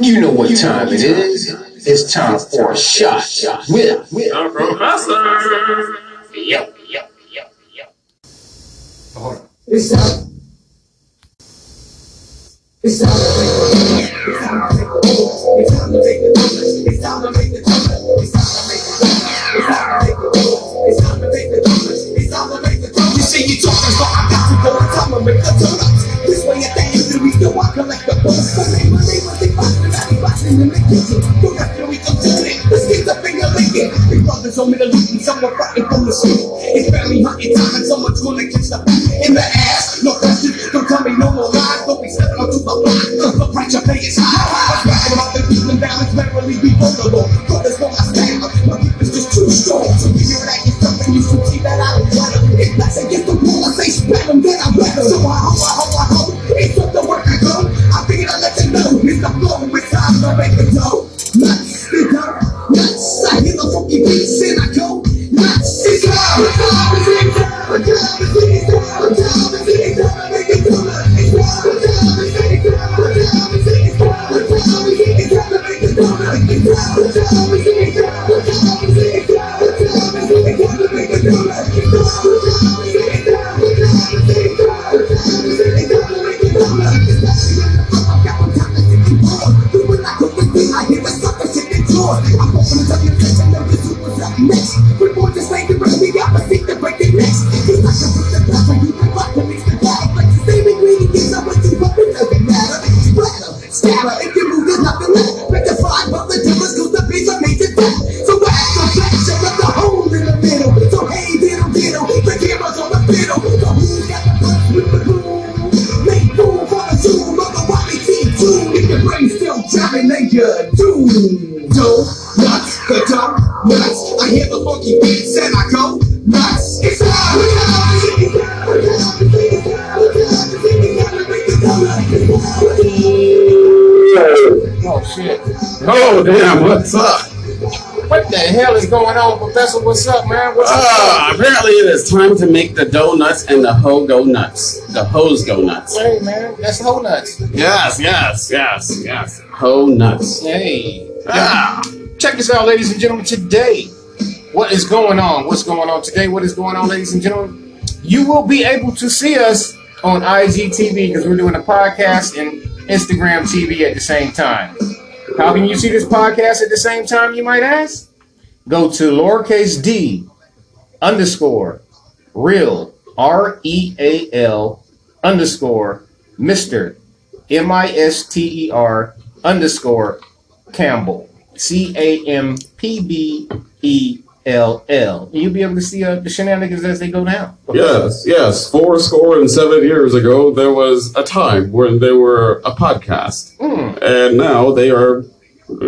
You know what time it is. It's time for a shot with with The professor. yo yo yo yo. Hold on. It's time. It's time to make the It's time to make the It's time to make the It's time to make the It's time to make the It's time to make the You say you talking, so I got to go. It's time to make the donuts. This way at the end of the week, yo, I collect the books. In the kitchen. Don't have to read the tune Let's get the finger licking. Big brothers on me to loot and someone fighting from the street. It's family hunting time and someone's gonna catch the in the ass. No question, don't tell me no more lies. Don't be stepping onto the line. The price you pay is high. I'm rapping about the beating down, it's merrily be vulnerable. Brothers want my style, my grip is just too strong. So when you're at stuff and you should see that I don't let 'em. If that's against the wall, I say spread 'em, then I weather. So I ho, I is the flow with time to make it go. Nuts, it up, nuts. I hear the funky beats and I go nuts. It's time, it's time, it's time, it's time, it's time, it's time. What's up? What the hell is going on, Professor? What's up, man? What's Ah, apparently it is time to make the donuts and the hoe go nuts. The hoes go nuts. Hey man, that's whole nuts. Yes, yes, yes, yes. Hoe nuts. Hey. Ah, Check this out, ladies and gentlemen. Today, what is going on? What's going on today? What is going on, ladies and gentlemen? You will be able to see us on IGTV because we're doing a podcast and Instagram TV at the same time. How can you see this podcast at the same time, you might ask? Go to lowercase d underscore real R E A L underscore Mr. M I S T E R underscore Campbell. C A M P B E L L. You'll be able to see uh, the shenanigans as they go down. yes, yes. Four score and seven years ago, there was a time when they were a podcast, Mm. and now they are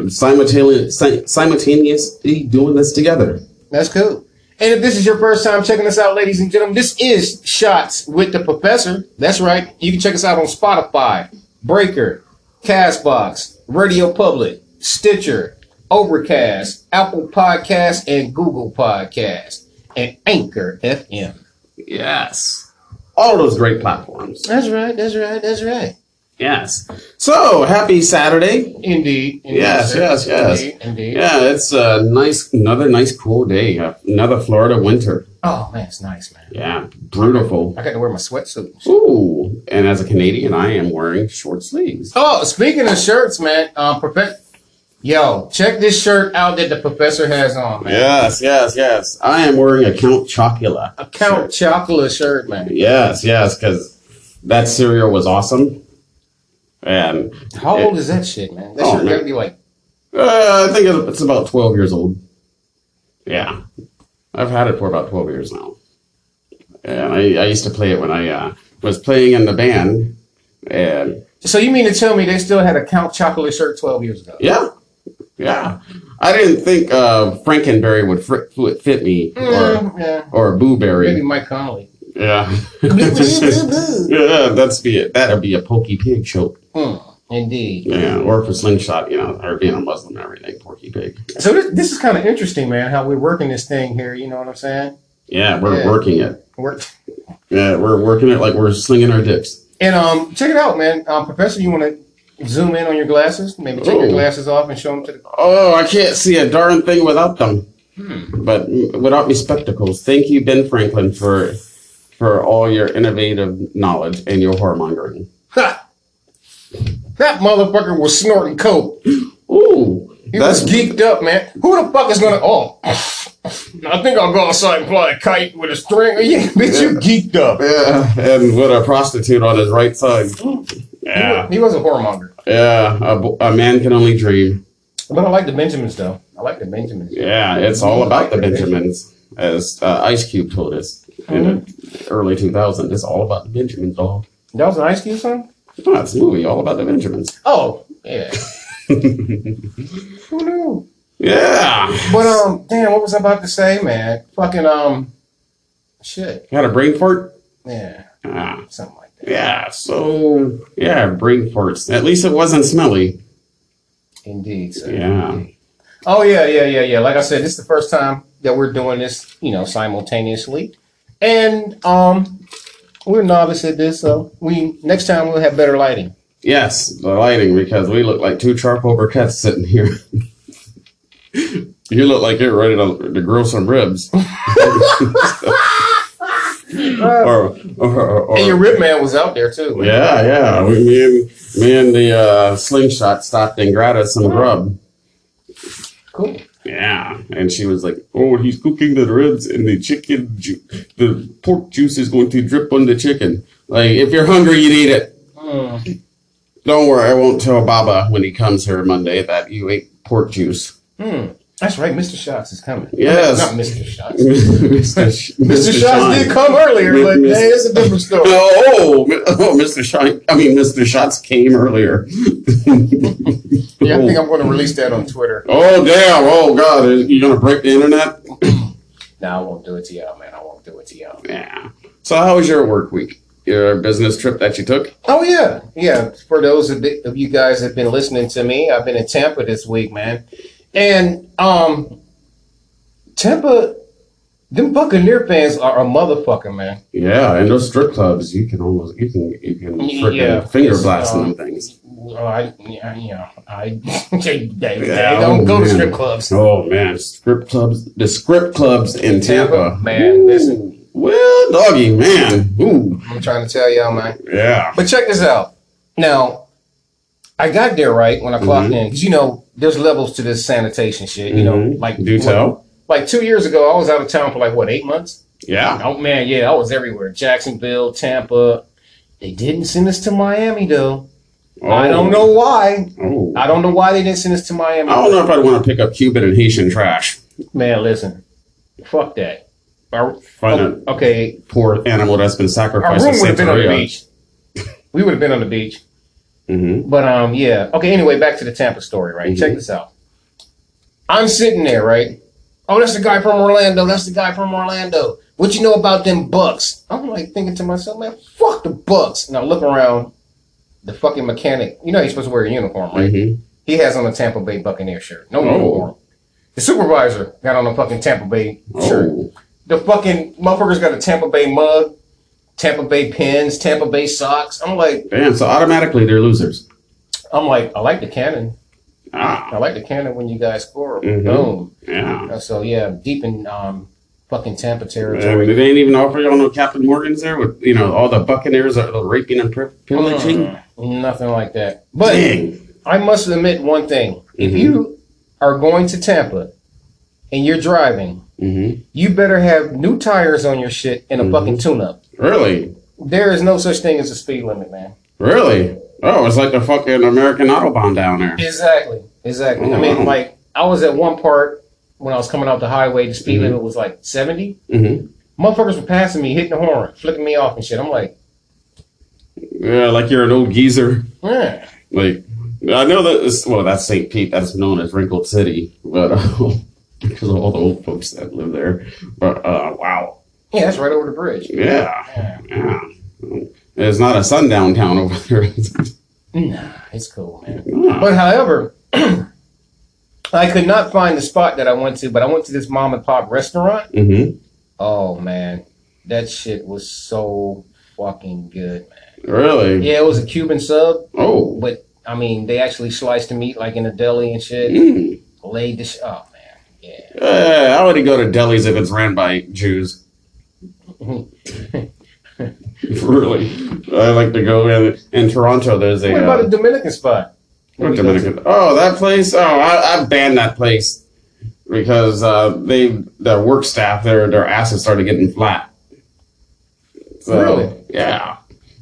simultaneously, simultaneously doing this together. That's cool. And if this is your first time checking us out, ladies and gentlemen, this is Shots with the Professor. That's right. You can check us out on Spotify, Breaker, Castbox, Radio Public, Stitcher, Overcast, Apple Podcasts, and Google Podcasts, and Anchor FM. Yes, all those great platforms. That's right. That's right. That's right. Yes. So happy Saturday. Indeed. indeed Yes, sir. yes, yes. Indeed. indeed. Yeah, it's a nice, another nice cool day. Uh, Another Florida winter. Oh man, it's nice, man. Yeah, beautiful. I got to wear my sweatsuit. Ooh, and as a Canadian, I am wearing short sleeves. Oh, speaking of shirts, man, um, Profe- yo, check this shirt out that the professor has on, man. Yes, yes, yes. I am wearing a Count Chocula. A Count Chocula shirt, man. Yes, yes, because that cereal was awesome. And How it- old is that shit, man? That Oh, shirt gotta be like, Uh, I think it's about 12 years old. Yeah. I've had it for about 12 years now. And I, I used to play it when I uh, was playing in the band. And so you mean to tell me they still had a Count Chocolate shirt 12 years ago? yeah, yeah. I didn't think uh, Frankenberry would, fr- would fit me or, Mm, yeah. or Boo Maybe Mike Connolly. Yeah. Yeah, that's be it. That'd be a Porky Pig show. Mm, indeed. Yeah, or for Slingshot, you know, or being a Muslim and everything, Porky Pig. So this, this is kind of interesting, man, how we're working this thing here. You know what I'm saying? Yeah, we're Yeah. working it. We're, Yeah, we're working it like we're slinging our dicks. and um, check it out, man. Um, Professor, you want to zoom in on your glasses? Maybe take your Oh. glasses off and show them to the. Oh, I can't see a darn thing without them. Hmm. But without me spectacles, thank you, Ben Franklin, for for all your innovative knowledge and your whoremongering. Ha! That motherfucker was snorting coke. Ooh, He that's was geeked up, man. Who the fuck is gonna? Oh, I think I'll go outside and fly a kite with a string. Yeah, bitch, you geeked up. yeah, and with a prostitute on his right side. He Yeah, was, he was a whoremonger. Yeah, a, a man can only dream. But I like the Benjamins though. I like the Benjamins. Yeah, it's all about the Benjamins, as uh, Ice Cube told us in the early 2000s. It's all about the Benjamins, all. That was an Ice Cube song. Oh, it's a movie all about the Benjamins. Oh, yeah. Who knew? Yeah, But um, damn, what was I about to say, man? Fucking um, shit. You had a brain fart. Yeah, Ah. something. Yeah, so yeah, brain farts. At least it wasn't smelly. Indeed. Sir. Yeah. Indeed. Oh yeah, yeah, yeah, yeah. Like I said, this is the first time that we're doing this, you know, simultaneously, and um, we're novice at this, so we next time we'll have better lighting. Yes, the lighting because we look like two charcoal briquettes sitting here. you look like you're ready to, to grill some ribs. or, or, or, and your rib man was out there too. yeah, yeah. We, me and me and the uh, slingshot stopped and grabbed us some grub. Cool. Yeah, and she was like, "Oh, he's cooking the ribs, and the chicken, ju- the pork juice is going to drip on the chicken. Like, if you're hungry, you eat it. Mm. Don't worry, I won't tell Baba when he comes here Monday that you ate pork juice. Hmm. That's right. Mr. Shots is coming. Yes. Not Mr. Shots. Mr. Sh- Mr. Shots did come earlier, Mi- but Mis- hey, it's a different story. Oh, mi- oh, oh Mr. Shine. I mean, Mr. Shots came earlier. Yeah, I think I'm going to oh. release that on Twitter. Oh, damn. Oh, God. You're going to break the internet? No, I won't do it to y'all, man. I won't do it to y'all. Yeah. So, how was your work week? Your business trip that you took? Oh yeah, yeah. For those of, of you guys that have been listening to me, I've been in Tampa this week, man. And um, Tampa, them Buccaneer fans are a motherfucker, man. Yeah, and those strip clubs, you can almost you can you can Yeah, finger blast um, them things. Well, I, yeah, know, I they, they, Yeah, don't oh, go to strip clubs. Oh man, strip clubs, the strip clubs in Tampa, man. Ooh. Listen, Well, doggy, man. Ooh, I'm trying to tell y'all, man. yeah. But check this out. Now, I got there right when I clocked Mhm. in because you know there's levels to this sanitation shit. You know, Mhm. like Do tell. Like two years ago, I was out of town for like what eight months. Yeah. Oh man, yeah, I was everywhere. Jacksonville, Tampa. They didn't send us to Miami though. I Oh. don't know why. Oh. I don't know why they didn't send us to Miami. I don't know if I'd want to pick up Cuban and Haitian trash. Man, listen. Fuck that. Our, Find oh, okay, poor animal that's been sacrificed. our room would have been on the beach. We would have been on the beach. Mm-hmm. But um, yeah. Okay. Anyway, back to the Tampa story, right? Mhm. Check this out. I'm sitting there, right? Oh, that's the guy from Orlando. That's the guy from Orlando. What you know about them Bucks? I'm like thinking to myself, man, fuck the Bucks. And I look around, the fucking mechanic. You know he's supposed to wear a uniform, right? Mm-hmm. He has on a Tampa Bay Buccaneer shirt. No Oh. uniform. The supervisor got on a fucking Tampa Bay shirt. Oh. The fucking motherfucker's got a Tampa Bay mug, Tampa Bay pins, Tampa Bay socks. I'm like, Damn, so automatically they're losers. I'm like, I like the cannon. Ah. I like the cannon when you guys score. Mhm. Boom. Yeah. Uh, So yeah, deep in um fucking Tampa territory. they ain't even offer y'all no Captain Morgan's there with you know all the Buccaneers are raping and pillaging. Mm, nothing like that. But Dang. I must admit one thing: if Mhm. you are going to Tampa and you're driving, Mm-hmm. you better have new tires on your shit and a fucking tune-up. Really? There is no such thing as a speed limit, man. Really? Oh, it's like the fucking American Autobahn down there. Exactly. Exactly. I Oh, mean, wow. like I was at one part when I was coming off the highway. The speed Mhm. limit was like seventy. Mm-hmm. Motherfuckers were passing me, hitting the horn, flicking me off and shit. I'm like, Yeah, like you're an old geezer. eh. Like I know that well, that's St. Pete. That's known as Wrinkled City, but uh, because of all the old folks that live there. But uh, wow, yeah, that's right over the bridge. yeah, yeah. It's not a sundown town over there. Nah, it's cool, man. But however, I could not find the spot that I went to, but I went to this mom and pop restaurant. mm-hmm. Oh man, that shit was so fucking good, man. Really? Yeah, it was a Cuban sub, Oh. but I mean, they actually slice the meat like in a deli and shit. Mm. Laid the sh- oh man, yeah. Uh, I only go to delis if it's ran by Jews. really, I like to go in in Toronto. There's a What about uh, a Dominican spot? what Dominican. Oh, that place. Oh, I, I banned that place because uh, they their work staff their their asses started getting flat. So, Really? Yeah,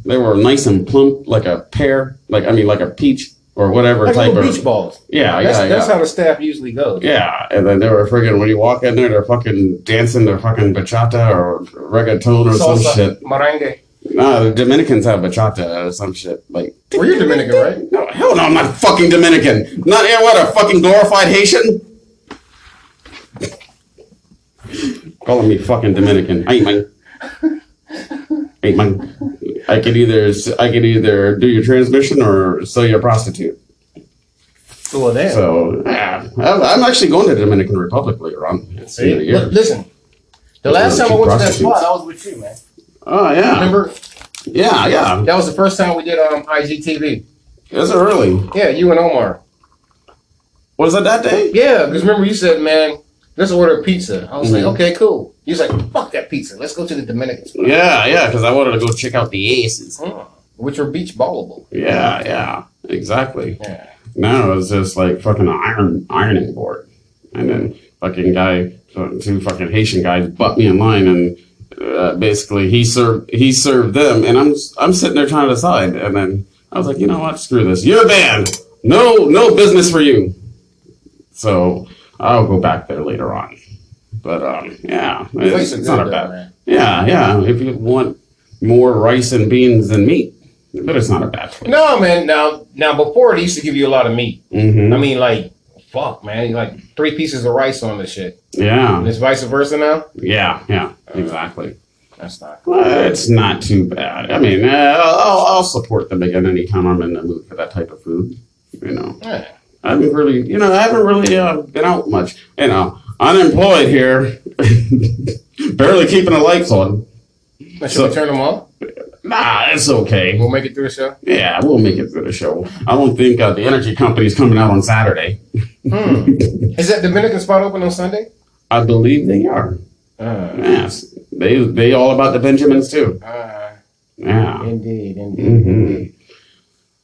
they were nice and plump like a pear, like I mean like a peach or whatever Like type of beach balls. Yeah, that's, yeah, that's yeah. how the staff usually goes. Yeah, and then they were friggin' when you walk in there, they're fucking dancing their fucking bachata or reggaeton or some shit. merengue. Nah, the Dominicans have bachata or some shit. Like, Well, you're Dominican, right? no, hell no, I'm not fucking Dominican. Not yeah, what a fucking glorified Haitian. Calling me fucking Dominican. I ain't mine. I could either I could either do your transmission or sell you a prostitute. Well, damn. So yeah, I'm actually going to the Dominican Republic later on. See. Listen. The last time I went to that spot, I was with you, man. Oh yeah, Remember? yeah, yeah. That was the first time we did um IGTV. It was early? Yeah, you and Omar. Was it that day? Yeah, because remember you said, man, let's order pizza. I was like, Mhm. okay, cool. You was like, fuck that pizza. Let's go to the Dominican spot. Yeah, yeah. Because I wanted to go check out the aces. Which are beach ballable. Yeah, yeah, exactly. Yeah. No, it was just like fucking iron ironing board, and then fucking guy, two fucking Haitian guys butt me in line, and uh, basically he served he served them, and I'm I'm sitting there trying to decide, and then I was like, you know what, screw this, you're banned, no no business for you. So I'll go back there later on, but um, yeah, it's, it's not a bad. man. Yeah, yeah. If you want more rice and beans than meat, but it's not a bad place. No, man. Now, now before it used to give you a lot of meat. hmm I mean, like, fuck, man. Like three pieces of rice on this shit. Yeah, And it's vice versa now. yeah, yeah. Exactly. That's not. Well, it's not too bad. I mean, uh, I'll, I'll support them again anytime I'm in the mood for that type of food. You know, Yeah. I haven't really, you know, I haven't really uh, been out much. You know, unemployed here, barely keeping the lights on. Should So- we turn them off? Nah, it's okay. We'll make it through the show. Yeah, we'll make it through the show. I don't think uh, the energy company's coming out on Saturday. Hmm. Is that Dominican spot open on Sunday? I believe they are. Uh, Yes, they they all about the Benjamins too. uh, Yeah. indeed, indeed. hmm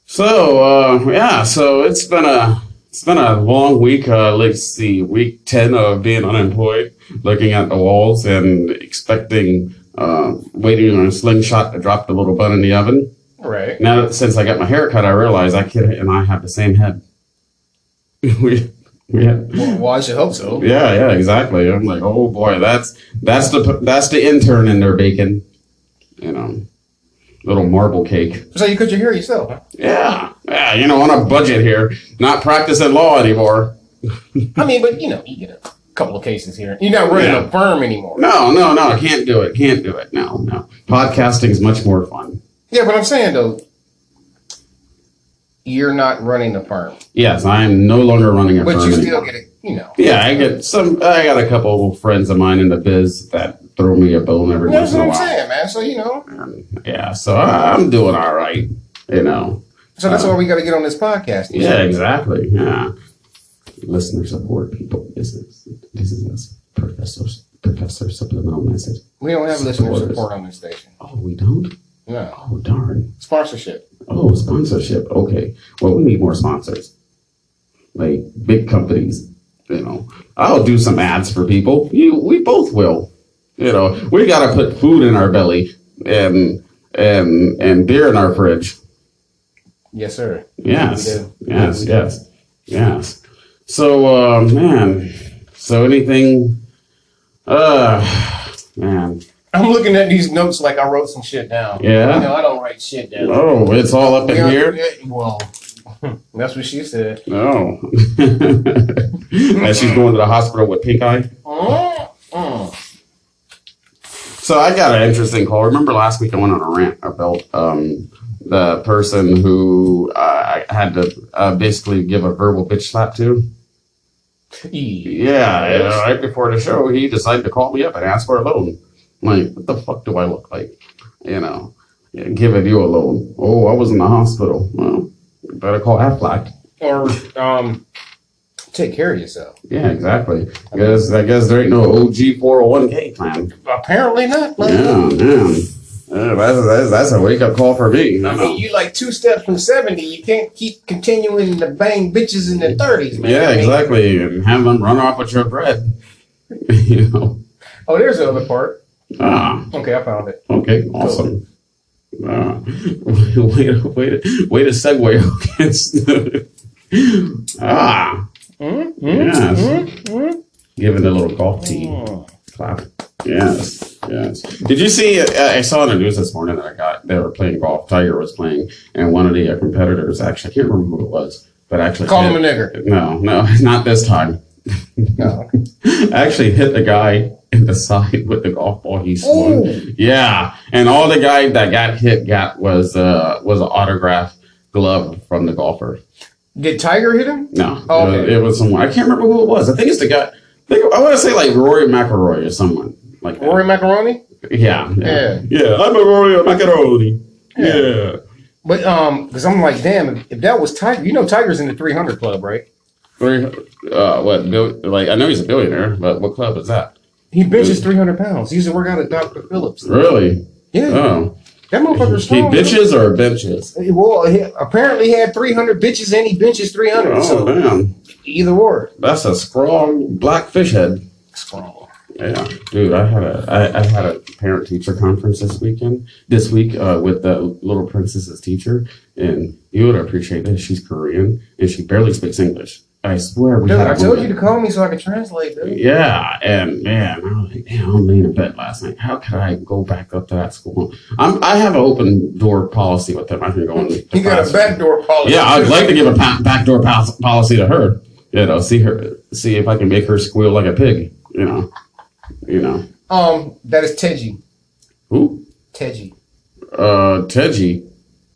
So uh, yeah, so it's been a it's been a long week. Uh, let's see, week ten of being unemployed, looking at the walls and expecting, uh, waiting on a slingshot to drop the little bun in the oven. Right. Now, that, since I got my hair cut, I realize I kid and I have the same head. we, we had, Well, well, I should hope so. yeah, yeah, exactly. I'm like, oh boy, that's that's the that's the intern in their bacon, you know, little marble cake. So you cut your hair yourself, huh? Yeah, yeah, you know, on a budget here, not practicing law anymore. I mean, but you know, you get a couple of cases here. You're not running Yeah. a firm anymore. No, no, no, I can't do it, can't do it. No, no, podcasting is much more fun. Yeah, but I'm saying though, you're not running a firm, Yes, I am no longer running a but firm But you still anymore. get it. You know. Yeah, I get some. I got a couple of friends of mine in the biz that throw me a bone every That's once in what a I'm while. saying, man. So you know, And, yeah, so I, I'm doing all right. You know. so that's Uh, why we got to get on this podcast. Yeah, exactly. Yeah. Listener support, people. This is this is this professor professor supplemental message. We don't have listener support on this station. Oh, we don't. No Oh, darn. sponsorship. Oh, sponsorship. Okay. Well, we need more sponsors. Like big companies. You know, I'll do some ads for people. You, we both will. You know, we got to put food in our belly and and and beer in our fridge. Yes, sir. Yes. Yes. Yes. Yes. So, uh, man. So anything? Uh, man. I'm looking at these notes like I wrote some shit down. Yeah? You know, I don't write shit down. Oh, it's all up in here. Well, that's what she said. No. and she's going to the hospital with pink eye. Mm, mm. So I got an interesting call. Remember last week I went on a rant about um, the person who uh, I had to uh, basically give a verbal bitch slap to. Yeah, you know, right before the show, he decided to call me up and ask for a loan. Like, what the fuck do I look like? You know, giving you a loan. Oh, I was in the hospital. Well, Better call Aflac. or um, take care of yourself. Yeah, exactly. I guess I guess there ain't no OG four hundred one k plan. Apparently not. man. Yeah. Yeah, that's, that's, that's a wake up call for me. I mean, you like two steps from seventy. You can't keep continuing to bang bitches in their thirties, man. yeah, I mean- exactly. And have them run off with your bread. you know. Oh, there's the other part. Ah, Okay, I found it. okay, awesome. Uh, way to way to way to segue against. ah, Yes. Giving a little golf tee clap. Yes, yes. Did you see? Uh, I saw in the news this morning that I got they were playing golf. Tiger was playing, and one of the uh, competitors actually I can't remember who it was, but actually Call him a nigger. No, no, not this time. No. actually hit the guy in the side with the golf ball he swung. Yeah, and all the guy that got hit got was uh was an autograph glove from the golfer. Did Tiger hit him? No, Oh, it, was, it was someone I can't remember who it was. I think it's the guy. I, think, I want to say like Rory McIlroy or someone like that. Rory Macaroni? Yeah, yeah, Yeah. yeah. I'm a Rory McIlroy. Yeah. But um, because I'm like, damn, if, if that was Tiger, you know, Tiger's in the 300 club, right? Three, uh, what? Bill, like I know he's a billionaire, but what club is that? He benches 300 pounds. He used to work out at Dr. Phillips. Really? Yeah, Oh, that motherfucker's he strong. man. bitches or benches? Well, he apparently had 300 bitches and he benches 300. Oh so man, either or. that's a strong black fish head. Strong. Yeah, dude, I had a I, I had a parent teacher conference this weekend this week uh, with the little princess's teacher, and you would appreciate this. She's Korean and she barely speaks English. I swear we Dude, I told you to call me so I could translate, dude. Yeah, and man, I was like, damn, I'm laying in bed last night. How could I go back up to that school? I'm, I have an open door policy with them. I can go in. He got a back door policy. Yeah, I'd like to give a pa- backdoor pol- policy to her. You know, see her, see if I can make her squeal like a pig. You know, you know. Um, that is Teji. Who? Teji. Uh, Teji.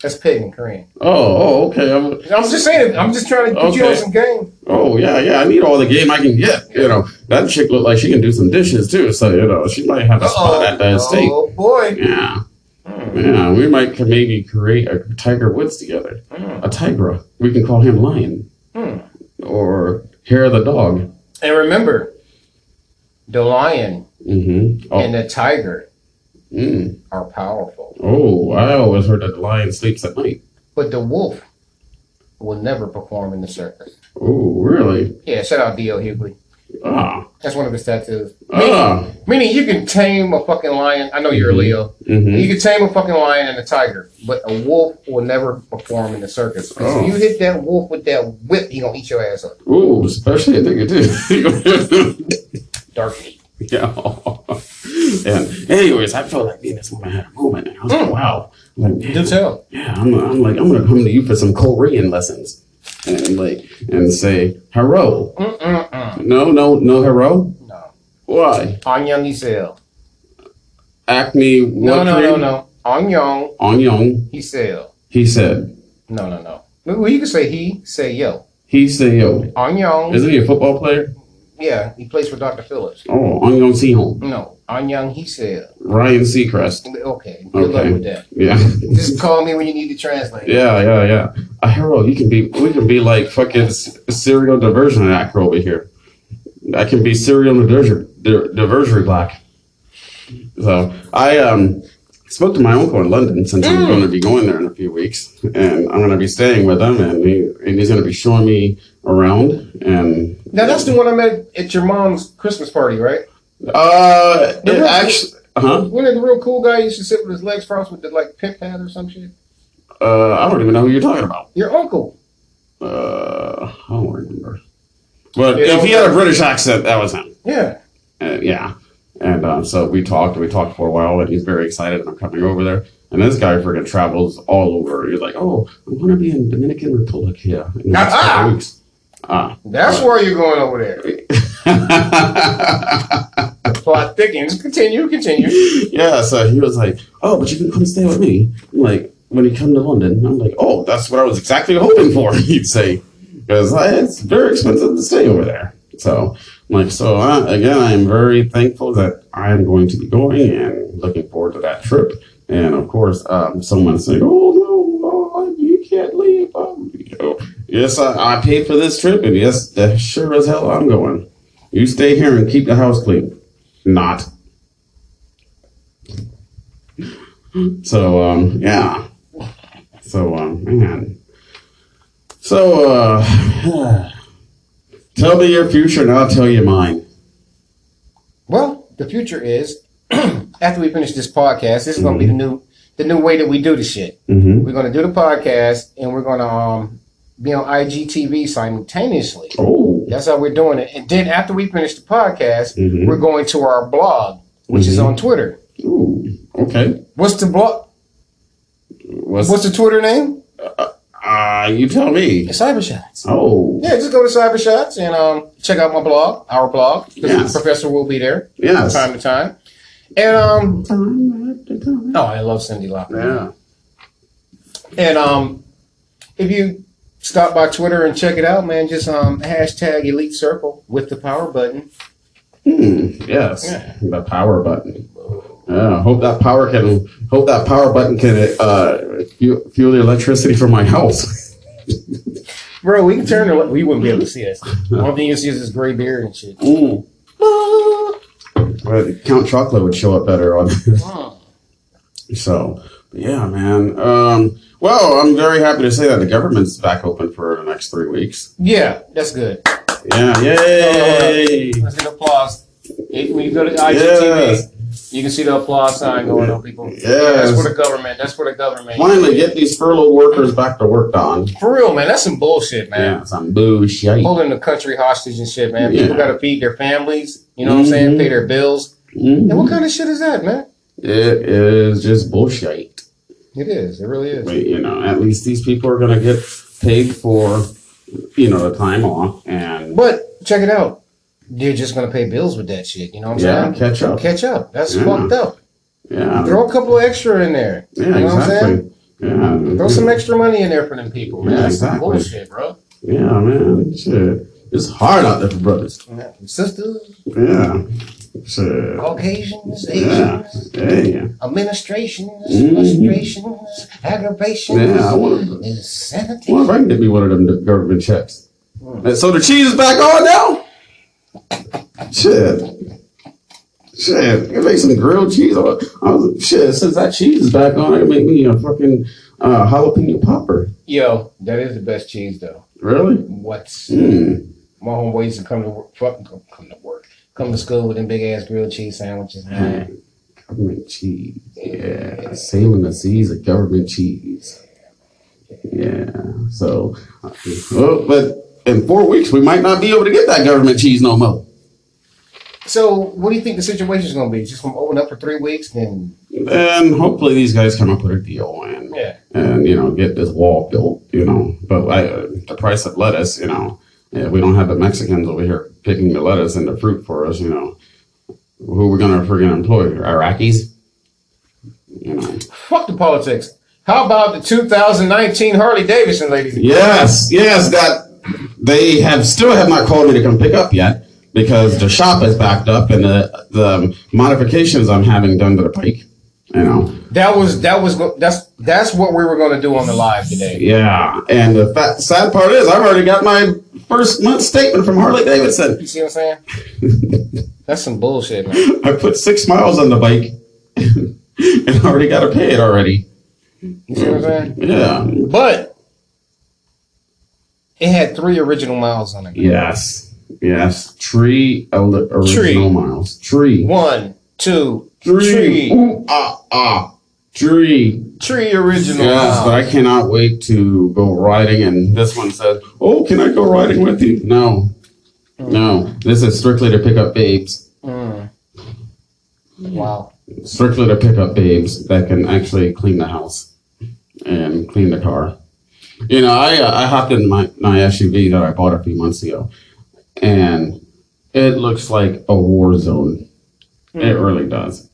That's pig in Korean. Oh, oh, okay. I'm, I'm just saying. I'm just trying to put you on some game. oh, yeah, yeah. I need all the game I can get. You know, that chick look like she can do some dishes too. So you know, she might have a spot at the estate. Oh boy. Yeah. Yeah, we might maybe create a Tiger Woods together. Hmm. A Tigra. We can call him Lion. Hmm. Or Hair the Dog. And remember, the lion Mm-hmm. Oh, and the tiger mm. are powerful, oh, I always heard that the lion sleeps at night. but the wolf will never perform in the circus. Oh, really? Yeah, shout out D.L. Hughley. Ah. That's one of his tattoos. Meaning, Ah. meaning you can tame a fucking lion. I know you're a Leo. Mm-hmm. You can tame a fucking lion and a tiger, but a wolf will never perform in the circus. Oh. if you hit that wolf with that whip, he gonna eat your ass up. Ooh, especially a nigga too. Dark meat. yeah. and anyways, I felt like me and this woman had a moment. And I was like, Mm. wow. I'm like, Do tell. yeah, I'm, I'm like, I'm gonna come to you for some Korean lessons. And like, and say, hello. Mm-mm-mm. No, no, no hero. No. Why? Anyang Hisel. Acme. No, no, no, no. Anyang Onyong. Hisel. He said. No, no, no. Well, you can say he, say yo. He say yo. Anyang. Isn't he a football player? Yeah, he plays for Dr. Phillips. Oh, Onyong Sehong. No, Anyang Hisel. Ryan Seacrest. Okay, good luck Okay. with that. Yeah. Just call me when you need to translate. Yeah, yeah, yeah. A hero, you can be. We can be like fucking serial diversion actor over here. I can be serial diversion, di- diversion black. So I um spoke to my uncle in London since I'm going to be going there in a few weeks, and I'm going to be staying with him, and he and he's going to be showing me around, and Now that's the one I met at your mom's Christmas party, right? uh, it real- actually, huh? When the real cool guy used to sit with his legs crossed with the like pimp hat or some shit. Uh, I don't even know who you're talking about. Your uncle. Uh, I don't remember. But if he had a British accent, that was him. Yeah. Uh, yeah. And uh, so we talked, and we talked for a while, and he's very excited that I'm coming over there. And this guy freaking travels all over. He's like, oh, I'm going to be in Dominican Republic here in the next Ah! couple weeks. Ah. That's why you're going over there. The plot thickens. Continue, continue. yeah, so he was like, oh, but you can come stay with me. I'm like, when he come to London, I'm like, oh, that's what I was exactly hoping for, he'd say. Because it's very expensive to stay over there. So, I'm like, so uh, again, I am very thankful that I am going to be going and looking forward to that trip. And of course, um, someone saying, oh, no, oh, you can't leave. Um, Yes, I, I paid for this trip, and yes, sure as hell I'm going. You stay here and keep the house clean. Not. So, um, yeah. So, um, man. So, uh, tell me your future and I'll tell you mine. Well, the future is after we finish this podcast, this is gonna be the new the new way that we do the shit. Mm-hmm. We're gonna do the podcast and we're gonna um be on IGTV simultaneously. Oh. That's how we're doing it. And then after we finish the podcast, Mhm. we're going to our blog, which is Mhm. on Twitter. Ooh. Okay. What's the blog? What's, What's the Twitter name? uh, you tell me. It's Cybershots. Oh. Yeah, just go to Cybershots and um, check out my blog, our blog. The professor will be there from Yes. time to time. And um, oh, I love Cyndi Lauper. Yeah. And um, if you stop by Twitter and check it out, man, just um hashtag Elite Circle with the power button. Hmm. Yes. Yeah. The power button. Yeah. Hope that power can. Hope that power button can uh fuel, the electricity for my house. Bro, we can turn the. We wouldn't be able to see us. One thing you see is this gray beard and shit. Mm. Well, Count Chocolate would show up better on. This. so, yeah, man. Um, well, I'm very happy to say that the government's back open for the next three weeks. Yeah, that's good. Yeah, yay! Let's get applause. When you go to. IGTV, you can see the applause sign going on, people. Yes. that's for the government. That's for the government. Finally, get these furloughed workers back to work, Don. For real, man. That's some bullshit, man. Yeah, some bullshit. Holding the country hostage and shit, man. Yeah. People got to feed their families. You know what I'm saying? Pay their bills. Mhm. And what kind of shit is that, man? It is just bullshit. It is. It really is. But, you know, at least these people are gonna get paid for, you know, the time off and But check it out. They're just gonna pay bills with that shit. You know what I'm yeah, saying? catch up. Catch up. That's Yeah. fucked up. Yeah, Throw a couple of extra in there. yeah, you know what I'm saying? exactly. Yeah, Throw some extra money in there for them people, man. Yeah, That's exactly. bullshit, bro. Yeah, man, shit. It's hard out there for brothers. Yeah. Sisters, Yeah, shit. Caucasians, Yeah, Asians, yeah, administrations, Mhm. frustrations, aggravations, yeah. I want is I wonder sanity. if I can get me one of them government checks. And so the cheese is back on now. Shit. Shit, you make some grilled cheese. I was, I shit, since that cheese is back on, I can make me a fucking uh, jalapeno popper. Yo, that is the best cheese though. Really? What's Mm. my homeboy used to come to work, fucking come, come to work, come to school with them big ass grilled cheese sandwiches. Government cheese. Yeah. Sailing the seas of government cheese. Yeah. So, uh, well, but in four weeks, we might not be able to get that government cheese no more. So, what do you think the situation is going to be? Just going to open up for three weeks, then And hopefully these guys come up with a deal and, yeah, and you know, get this wall built, you know. But I, uh, the price of lettuce, you know, yeah, we don't have the Mexicans over here picking the lettuce and the fruit for us, you know. Who are we going to friggin' employ? Iraqis? You know. fuck the politics. How about the 2019 Harley Davidson, ladies? and Yes, yes, that they have still have not called me to come pick up yet because the shop is backed up and the the modifications I'm having done to the bike. You know, That was that was that's that's what we were going to do on the live today. yeah. And the fa- sad part is, I've already got my first month statement from Harley Davidson. You see what I'm saying? that's some bullshit, man. I put six miles on the bike and I already got to pay it already. You see what I'm saying? Yeah. But it had three original miles on it. Yes. Yes. Oli- original Tree. miles. Tree. One, two, three, Ooh, ah, ah. Tree. three original Yes, but I cannot wait to go riding. And this one says, "Oh, can I go riding with you?" No, no. This is strictly to pick up babes. Mm. Wow. Strictly to pick up babes that can actually clean the house and clean the car. You know, I uh, I hopped in my my SUV that I bought a few months ago, and it looks like a war zone. It really does.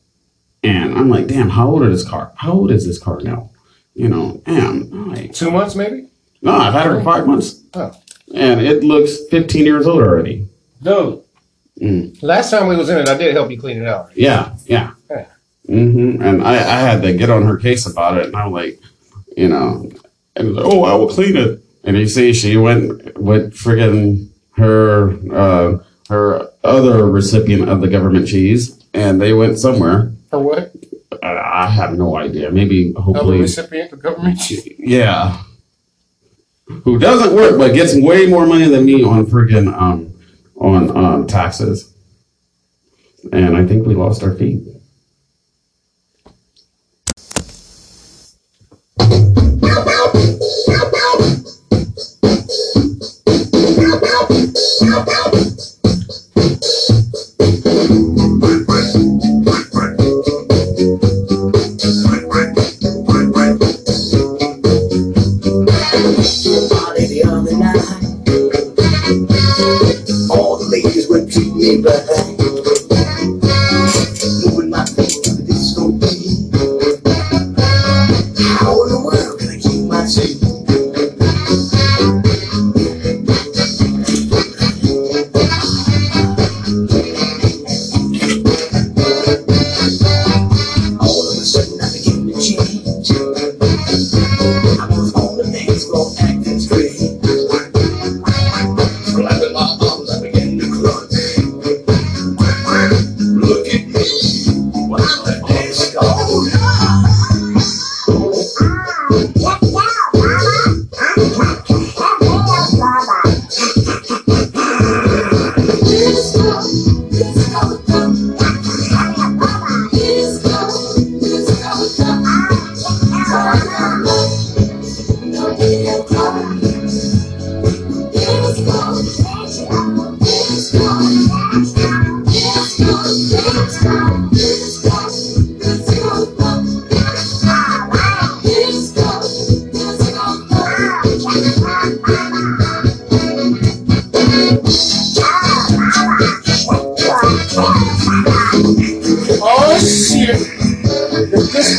And I'm like, damn, how old is this car? How old is this car now? You know, damn, like, Two months, maybe? no, I've had her for five months, Oh. and it looks 15 years old already. Dude. Mm. Last time we was in it, I did help you clean it out. Yeah, yeah. Yeah. hmm And I, I had to get on her case about it, and I'm like, you know, and oh, I will clean it. And you see, she went with friggin' her uh, her other recipient of the government cheese, and they went somewhere. For what? I, I have no idea. Maybe hopefully, recipient of government? yeah. Who doesn't work but gets way more money than me on friggin' um on um taxes. And I think we lost our feet.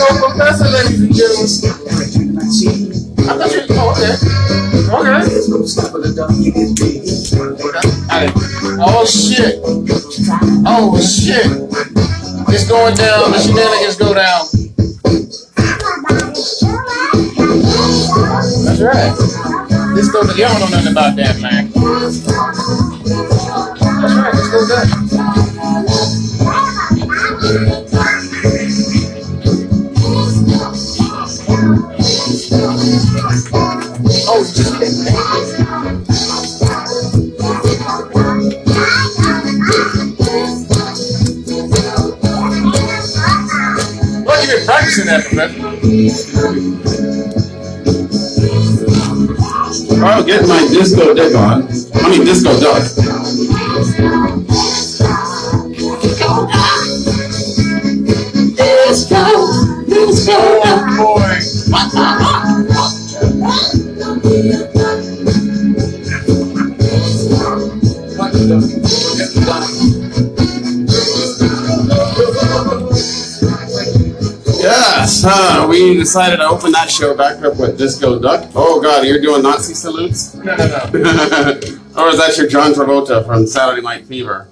Disco professor, ladies and gentlemen. I thought you. Oh, okay. Okay. Oh shit! Oh shit! It's going down. The shenanigans go down. That's right. This go. Y'all don't know nothing about that, man. That's right. This goes down. I'll get my disco dick on. I mean, disco duck. Yes, we decided to open that show back up with Disco Duck. Oh God, you're doing Nazi salutes? No, no, no. or is that your John Travolta from Saturday Night Fever?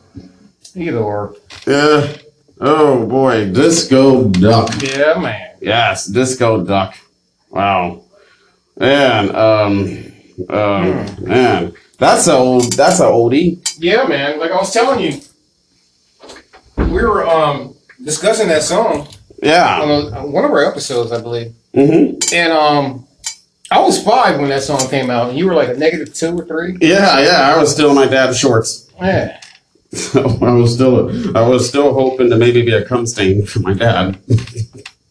Either or. Yeah. Oh boy, Disco Duck. Yeah, man. Yes, Disco Duck. Wow. And um, um, man, that's a old. That's a oldie. Yeah, man. Like I was telling you, we were um discussing that song on Yeah. a, one of our episodes, I believe. hmm And um, I was five when that song came out, and you were like a negative two or three. Yeah, yeah. I was still in my dad's shorts. Yeah. So I was still, I was still hoping to maybe be a cum stain for my dad.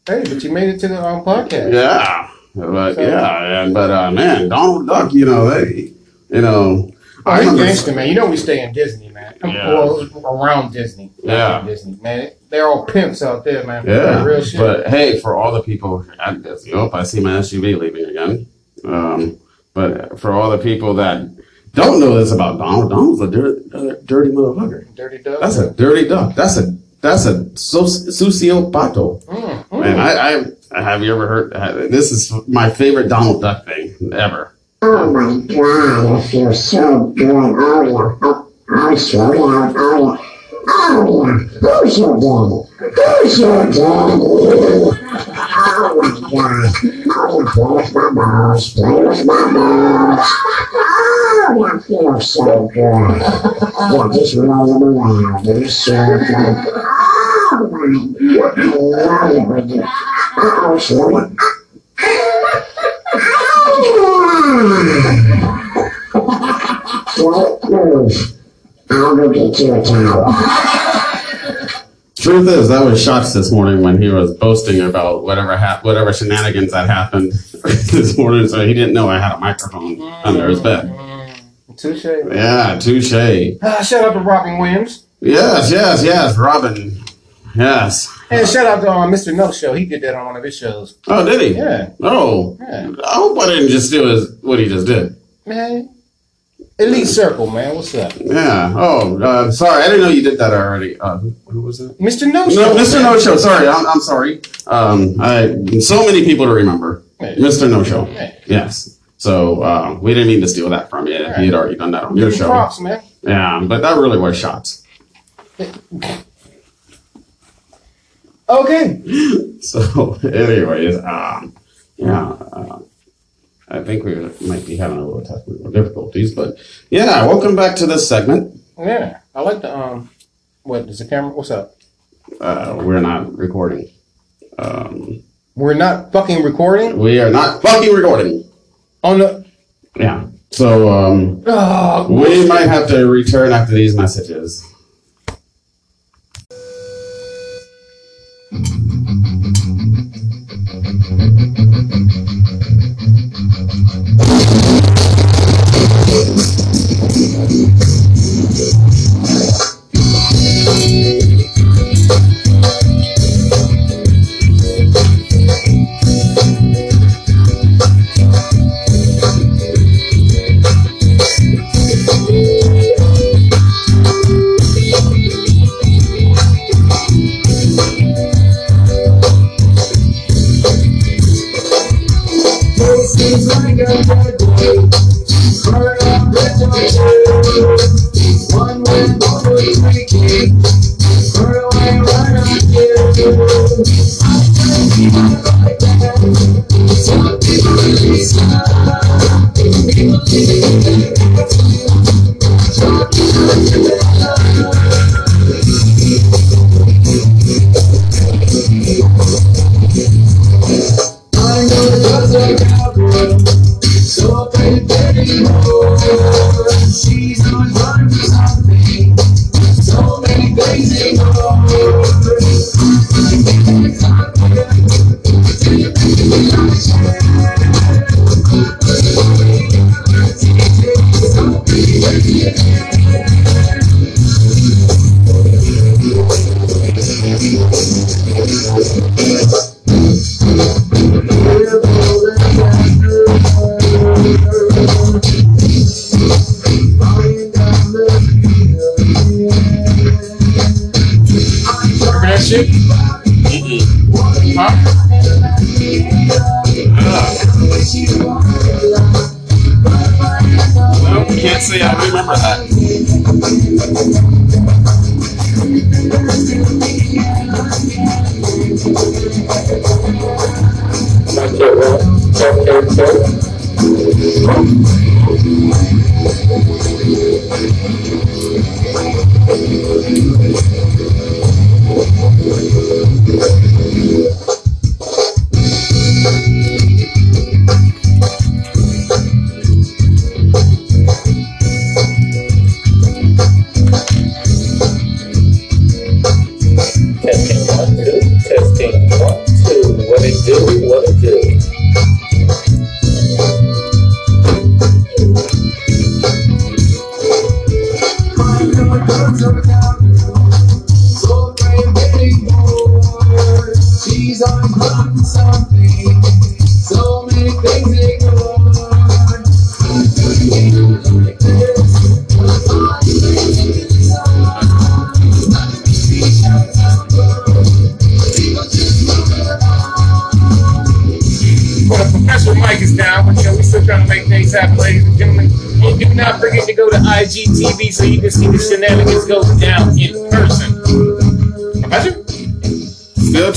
Hey, but you made it to the um, podcast. Yeah, but yeah, and but uh, man, Donald Duck, you know, they, you know, Oh, I gangster, man. You know we stay in Disney. Yeah. Well, around Disney. not Yeah. Disney, man. They're all pimps out there, man. Yeah, Real shit. but hey, for all the people at Disney, oh, I see my SUV leaving again. Um, but for all the people that don't know this about Donald, Donald's a dirt, uh, dirty motherfucker. Dirty Dog. That's a dirty duck. That's a that's a soci- sociopato. Mm, mm. Man, I, I have you ever heard? uh, This is my favorite Donald Duck thing ever. Oh my god, it feels so good. Oh. Oh, oh down. Oh yeah. Oh yeah. Who's your daddy? Who's your daddy? Oh my Oh, play with my balls, play with my balls. Oh, that feels so good. Yeah, just roll them around in a circle. Oh, my, I love it when you, uh-oh, slow it. Slow it, move. I'll go get you a towel. Truth is, that was shots this morning when he was boasting about whatever hap- whatever shenanigans that happened this morning. So he didn't know I had a microphone under his bed. Touche. Yeah, touche. Ah, shout out to Robin Williams. Yes, yes, yes, Robin. Yes. And shout out to uh, Mr. No Show. He did that on one of his shows. Oh, did he? Yeah. Oh, Yeah. I hope I didn't just do his, what he just did. Man. Elite Circle, man. What's up? Yeah. Oh, uh, sorry, I didn't know you did that already. Uh, who, was it? Mr. No Show. No. Mr. No Show. Sorry, I'm, I'm sorry. Um, I so many people to remember. Yeah. Mr. No Show. Yeah. Yes. So uh, we didn't mean to steal that from you. If you'd already done that on your Give show. props, man. Yeah, but that really was shots. Okay. So, anyways, um, yeah, uh, I think we might be having a little technical difficulties, but yeah, welcome back to this segment. Yeah. I like the um what is the camera? What's up? Uh, we're not recording. Um, We're not fucking recording we are not fucking recording. on the Yeah. So, um, oh, we might have to return after these messages. She's on something.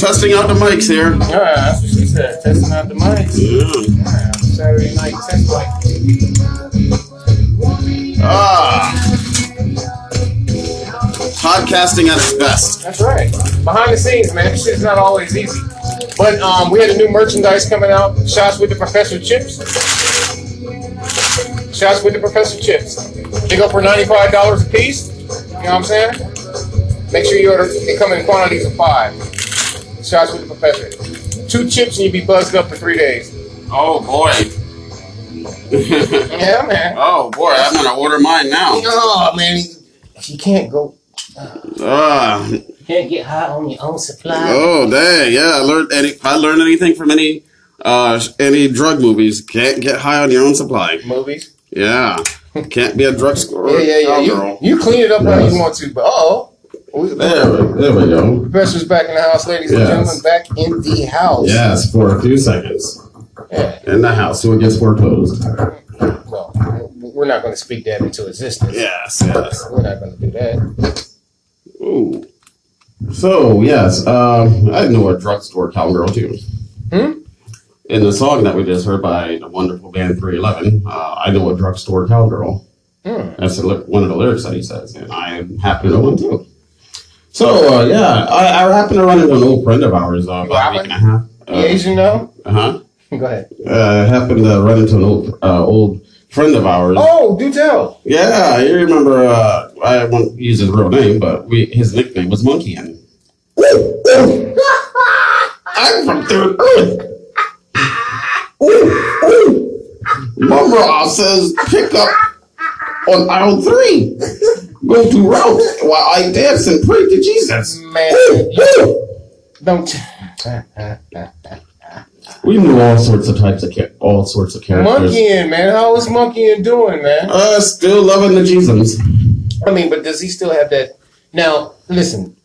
Testing out the mics here. Yeah, that's what she said. Testing out the mics. Yeah. Saturday night test mic. Ah. Podcasting at its best. That's right. Behind the scenes, man. This shit's not always easy. But um, we had a new merchandise coming out. Shots with the Professor Chips. Shots with the Professor Chips. They go for ninety-five dollars a piece. You know what I'm saying? Make sure you order. They come in quantities of five. Shots with the Professor. Two chips and you'd be buzzed up for three days. Oh boy. Yeah, man. oh boy, I'm gonna order mine now. Oh man, you can't go. Ah. Can't get high on your own supply. Oh dang, yeah. I learned any if I learned anything from any uh any drug movies. Can't get high on your own supply. Movies. Yeah. Can't be a drug drugstore. Yeah, yeah, yeah. You, cowgirl. you clean it up how you want to, but oh, There, we- there we go. Professor's back in the house, ladies and gentlemen, back in the house. Yes, for a few seconds. Yeah. In the house, so it gets foreclosed. Well, we're not going to speak that into existence. Yes, yes. We're not going to do that. Ooh. So yes, um, I know a drugstore cowgirl too. Hmm? In the song that we just heard by the wonderful band 311, uh, I know a drugstore cowgirl. Hmm. That's one of the lyrics that he says, and I'm happen to know one too. So uh, yeah, I, I happen to run into an old friend of ours uh, about a week and a half. The Asian know? Uh huh. Go ahead. Uh, I happened to run into an old uh, old friend of ours. Oh, do tell. Yeah, you remember? Uh, I won't use his real name, but we his nickname was Monkeyin. I'm from Third Earth. Mumm-Ra says pick up on aisle three. Go to route while I dance and pray to Jesus. Man, don't. We knew all sorts of types of cha- all sorts of characters. Monkeying, man. How is Monkeying doing, man? Uh, still loving the Jesus. I mean, but does he still have that? Now, listen,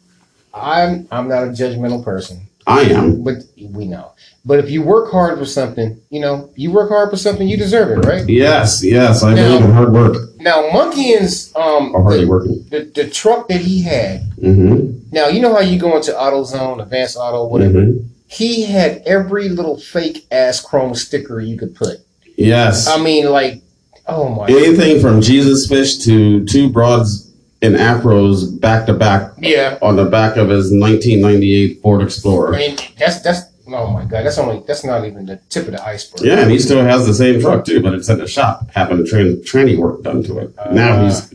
I'm I'm not a judgmental person, I am. but we know. But if you work hard for something, you know, you work hard for something, you deserve it, right? Yes, yes, I Now- believe in hard work Now, Monkeying's um hardly the, working. the, the truck that he had. Mm-hmm. Now, you know how you go into AutoZone, Advanced Auto, whatever. Mhm. He had every little fake ass chrome sticker you could put. Yes. I mean, like, oh my. Anything from Jesus fish to two broads in afros back to back Yeah, on the back of his 1998 Ford Explorer. I mean that's that's oh my god, that's only that's not even the tip of the iceberg. Yeah, and he still has the same truck too, but it's at the shop, having a tran- tranny work done to it. now he's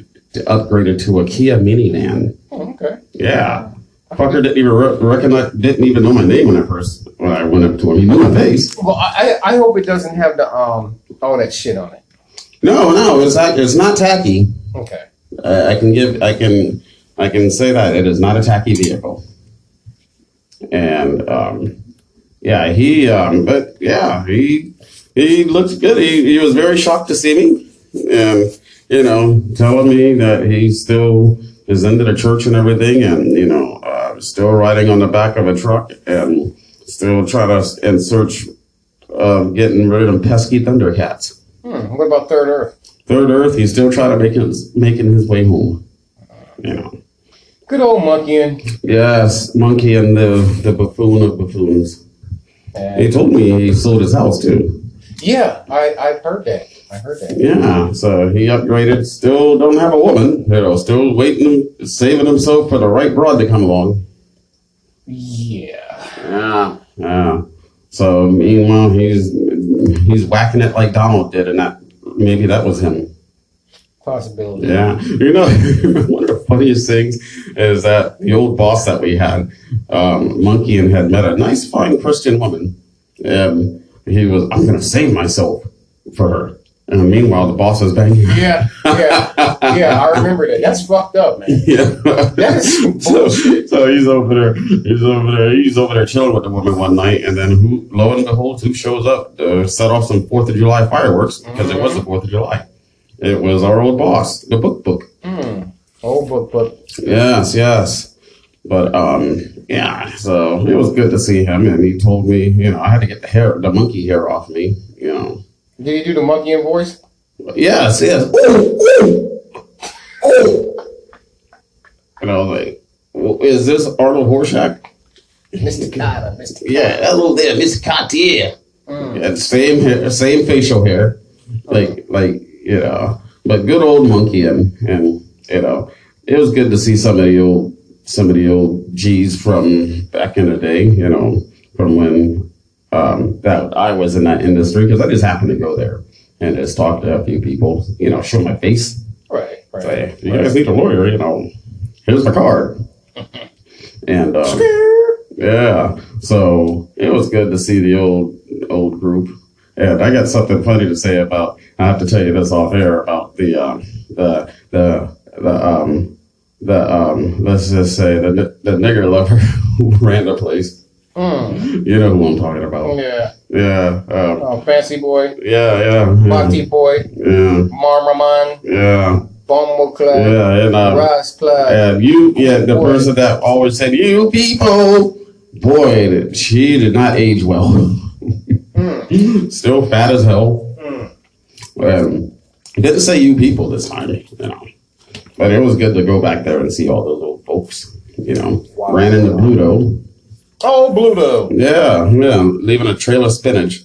upgraded to a Kia minivan. Oh, okay. Yeah. Fucker didn't even re- recognize, didn't even know my name when I first when I went up to him. He knew my face. Well, I I I hope it doesn't have the um all that shit on it. No, no, it's not. It's not tacky. Okay. Uh, I can give. I can. I can say that it is not a tacky vehicle. And um, yeah, he. Um, but yeah, he. He looks good. He, he was very shocked to see me, and you know, telling me that he still is into the church and everything, and you know, uh, still riding on the back of a truck, and still trying to in search of getting rid of them pesky Thundercats. Hmm. What about Third Earth? Third Earth, he's still trying to make his making his way home. You know. Good old monkeying. Yes, monkey and the the buffoon of buffoons. He And told me he sold his house too. yeah, I I've heard that. I heard that. Yeah, so he upgraded. Still don't have a woman. You know, still waiting, saving himself for the right broad to come along. Yeah. Yeah, yeah. So meanwhile, he's he's whacking it like Donald did, and that maybe that was him. Possibility. Yeah, you know, one of the funniest things is that the old boss that we had, um, Monkey, and had met a nice, fine Christian woman. And he was, I'm going to save myself for her. And meanwhile, the boss is banging. Yeah. Yeah. Yeah. I remember that. That's fucked up, man. Yeah. That is so, so he's over there. He's over there. He's over there chilling with the woman one night, and then who? Lo and behold, who shows up to set off some Fourth of July fireworks because it was the Fourth of July. It was our old boss, the book book. Hmm. Oh, but but Yes, yes. But um, yeah. So it was good to see him, and he told me, you know, I had to get the hair, the monkey hair off me. You know. did he do the monkeying voice? Yes, yes. And I was like, well, "Is this Arnold Horshack?" Mr. Kotter, Mr. Yeah, hello there, Mr. Cartier. Mm. Yeah, same hair, same facial hair, like like you know, but good old monkey and and you know, it was good to see some of the old some of the old G's from back in the day, you know, from when um, that I was in that industry because I just happened to go there and just talk to a few people, you know, show my face, Right, right. say, you guys need a lawyer, you know, here's the card, and. Um, yeah. So it was good to see the old. And I got something funny to say about I have to tell you this off air about the uh, the the the um the um let's just say the the nigger lover who ran the place. Mm. You know who I'm talking about. Yeah. Yeah. Um, Oh, Fancy Boy, yeah, yeah. Yeah. Monty Boy, Yeah. Marmraman, Yeah. Bombo Club, Yeah. And um, Ross Club. And you, yeah, the Boy. person that always said, you people, boy, she did not age well. Still fat as hell. Um, good to say you people this time, you know. But it was good to go back there and see all those old folks, you know. Wow. Ran into Pluto. Oh, Bluto. Yeah, yeah, leaving a trail of spinach.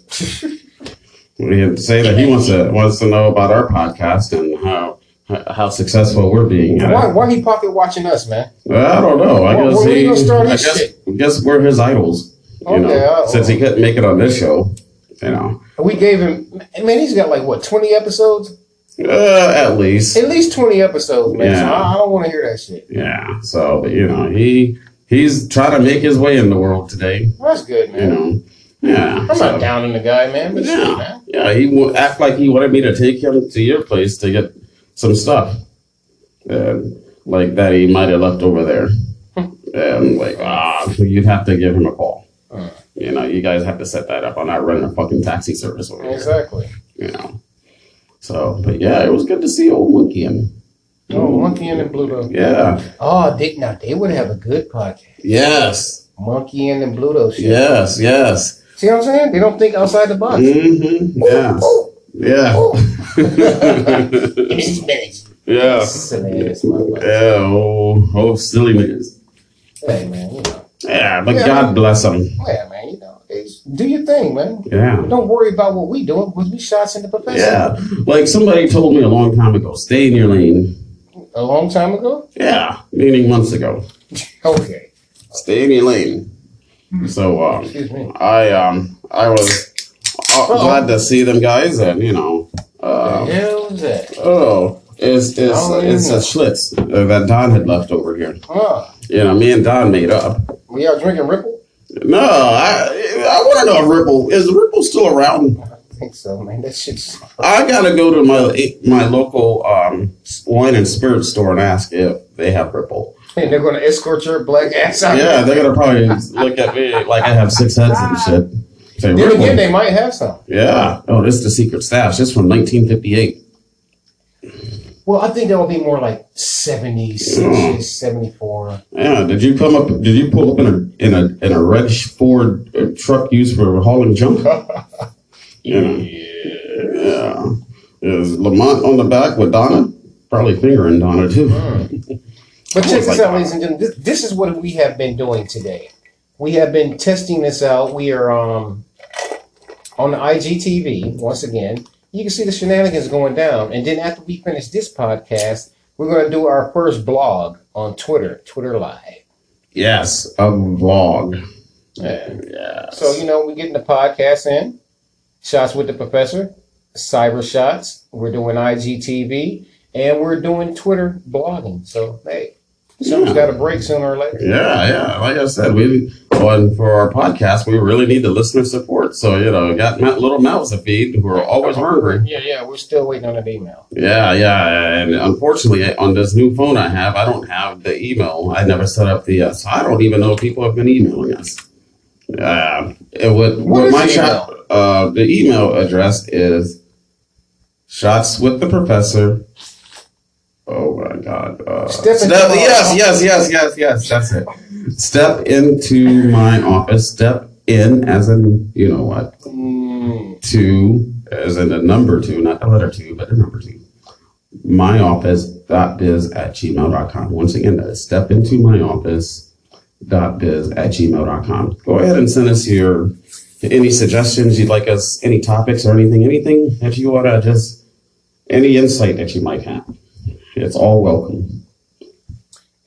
we have to say that he wants to wants to know about our podcast and how how successful we're being. Why, why he pocket watching us, man? I don't know. I guess he, I guess, guess we're his idols. You Okay, know, uh, since he couldn't make it on this show, you know, We gave him, man, he's got like, what, 20 episodes? uh, at least, At least 20 episodes, man. So Yeah. I, I don't want to hear that shit. yeah. So, but, you know, he he's trying to make his way in the world today. Well, that's good, You man. know, yeah. I'm so- not down the guy, man. But shit, Yeah, man. yeah. He would act like he wanted me to take him to your place to get some stuff, and like that he might have left over there. and like, ah, you'd have to give him a call. You know, you guys have to set that up. I'm not running a fucking taxi service over here. Exactly. You know. So, but yeah, it was good to see old monkey and Oh, Monkey and the Bluto. yeah, Oh, they, now they would have a good podcast. yes, Monkey and the Bluto shit. yes, yes. See what I'm saying? They don't think outside the box. Mm-hmm. Yeah, yeah, yeah. Silly ass motherfucker. Yeah, oh, oh, silly niggas. Hey, man, you know. Yeah, but Yeah. God bless them. Yeah, man, you know. It's, do your thing, man. Yeah. Don't worry about what we doing because we shots in the professor. Yeah. Like somebody told me a long time ago, stay in your lane. A long time ago? Yeah. Meaning months ago. Okay. Stay in your lane. So um Excuse me. I um I was uh, glad to see them guys and you know the uh, hell is that? oh it's it's Oh, it's a Schlitz uh, that Don had left over here. Huh. You know, me and Don made up. We are drinking Ripple? No, I I want to know if Ripple is Ripple still around. I think so, man. That shit's. I gotta go to my my local um, wine and spirit store and ask if they have Ripple. And they're to escort your black ass out. Yeah, they're gonna probably look at me like I have six heads and shit. Say Then again, Ripple. they might have some. Yeah. Oh, this is the secret stash. This is from 1958. Well, I think that would be more like 76, 74. Yeah. Did you come up? Did you pull up in a in a in a reddish Ford uh, truck used for hauling junk? yeah. Yeah. Is Lamont on the back with Donna? Probably fingering Donna too. But check this like, out, ladies and gentlemen. This, this is what we have been doing today. We have been testing this out. We are um, on the IGTV once again. You can see the shenanigans going down. And then after we finish this podcast, we're going to do our first blog on Twitter, Twitter Live. Yes, a vlog. Yeah. Yeah. So, you know, we're getting the podcast in. Shots with the Professor, Cyber Shots. We're doing IGTV. And we're doing Twitter blogging. So, hey, someone's Yeah. got to break sooner or later. Yeah, yeah. Like I said, we on for our podcast, we really need the listener support. So you know, got little mouths to feed who are always hungry. Yeah, yeah, we're still waiting on an email. Yeah, yeah. And unfortunately, on this new phone I have, I don't have the email. I never set up the. Uh, so I don't even know if people have been emailing us. Uh, it would. What what is my the shot? Uh, the email address is shots with the professor. My God! Uh, Step into step- my yes, yes, yes, yes, yes. That's it. Step into my office. Step in, as in you know what? Mm, Two, as in a number two, not a letter two, but a number two. My office dot biz at gmail.com. Once again, that is step into my office dot biz at gmail.com. Go ahead and send us your any suggestions you'd like us, any topics or anything, anything that you want to just any insight that you might have. It's all welcome.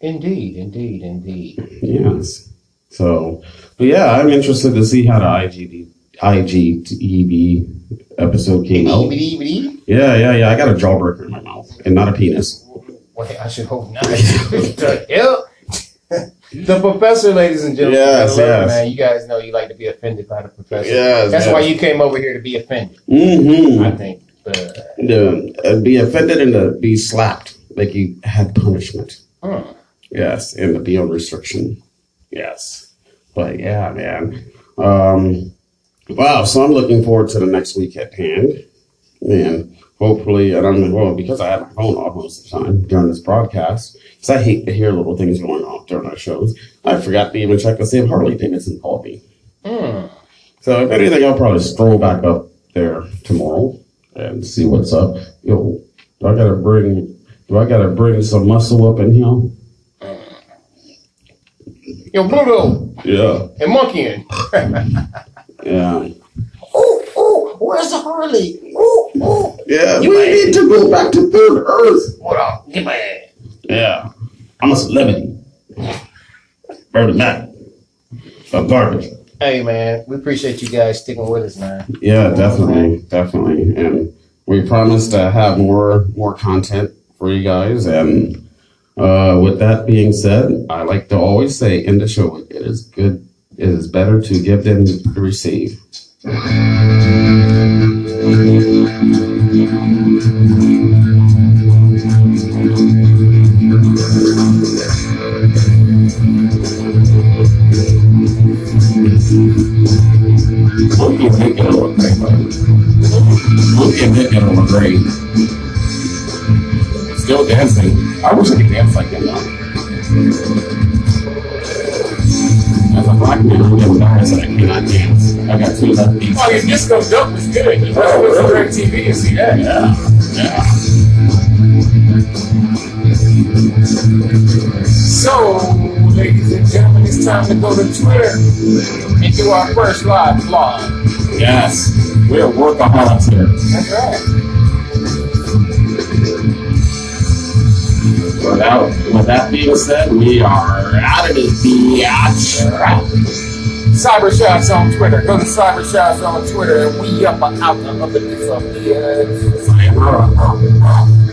Indeed, indeed, indeed. Yes. So, but yeah, I'm interested to see how the IGD, IGTV episode came out. Yeah, yeah, yeah. I got a jawbreaker in my mouth and not a penis. Wait, I should hope not. the the professor, ladies and gentlemen. Yes, yes. Man, you guys know you like to be offended by the professor. Yes, That's yes. why you came over here to be offended. Mm-hmm. I think. Uh, To uh, be offended and to be slapped, like you had punishment. hmm. Yes, and the beyond restriction. Yes. But yeah, man. Um, wow, so I'm looking forward to the next week at hand. And hopefully, and I'm well, because I have my phone off most of the time during this broadcast, because I hate to hear little things going on during our shows. I forgot to even check to see if Harley Davidson called me. Hmm. So if anything, I'll probably stroll back up there tomorrow and see what's up. Yo, do I gotta bring? Do I gotta bring some muscle up in here? Yo, Pluto Yeah, and Monkey. yeah, oh, oh, where's the Harley? Oh, oh. yeah. We need to go back to Third Earth. Hold on. Get my ass. Yeah, I'm a celebrity. Burn back. A garbage. Hey, man, we appreciate you guys sticking with us, man. Yeah, definitely, definitely, and we promise to have more more content for you guys. And uh, with that being said, I like to always say in the show, it is good. It is better to give than to receive. Get along great, buddy. Monkey and Nick get along great. Still dancing. I wish I could dance like them now. As a black man, I'm embarrassed that I cannot dance. I got two left feet. Oh, your disco dope was good. You must go to Direct TV and see that. Yeah, yeah. So, ladies and gentlemen, it's time to go to Twitter and do our first live vlog. Yes, we're workaholics here. That's right. Without, with that being said, we are out of this. Cyber Shots on Twitter. Go to Cyber Shots on Twitter and we up out the other this up uh, here. Sayonara.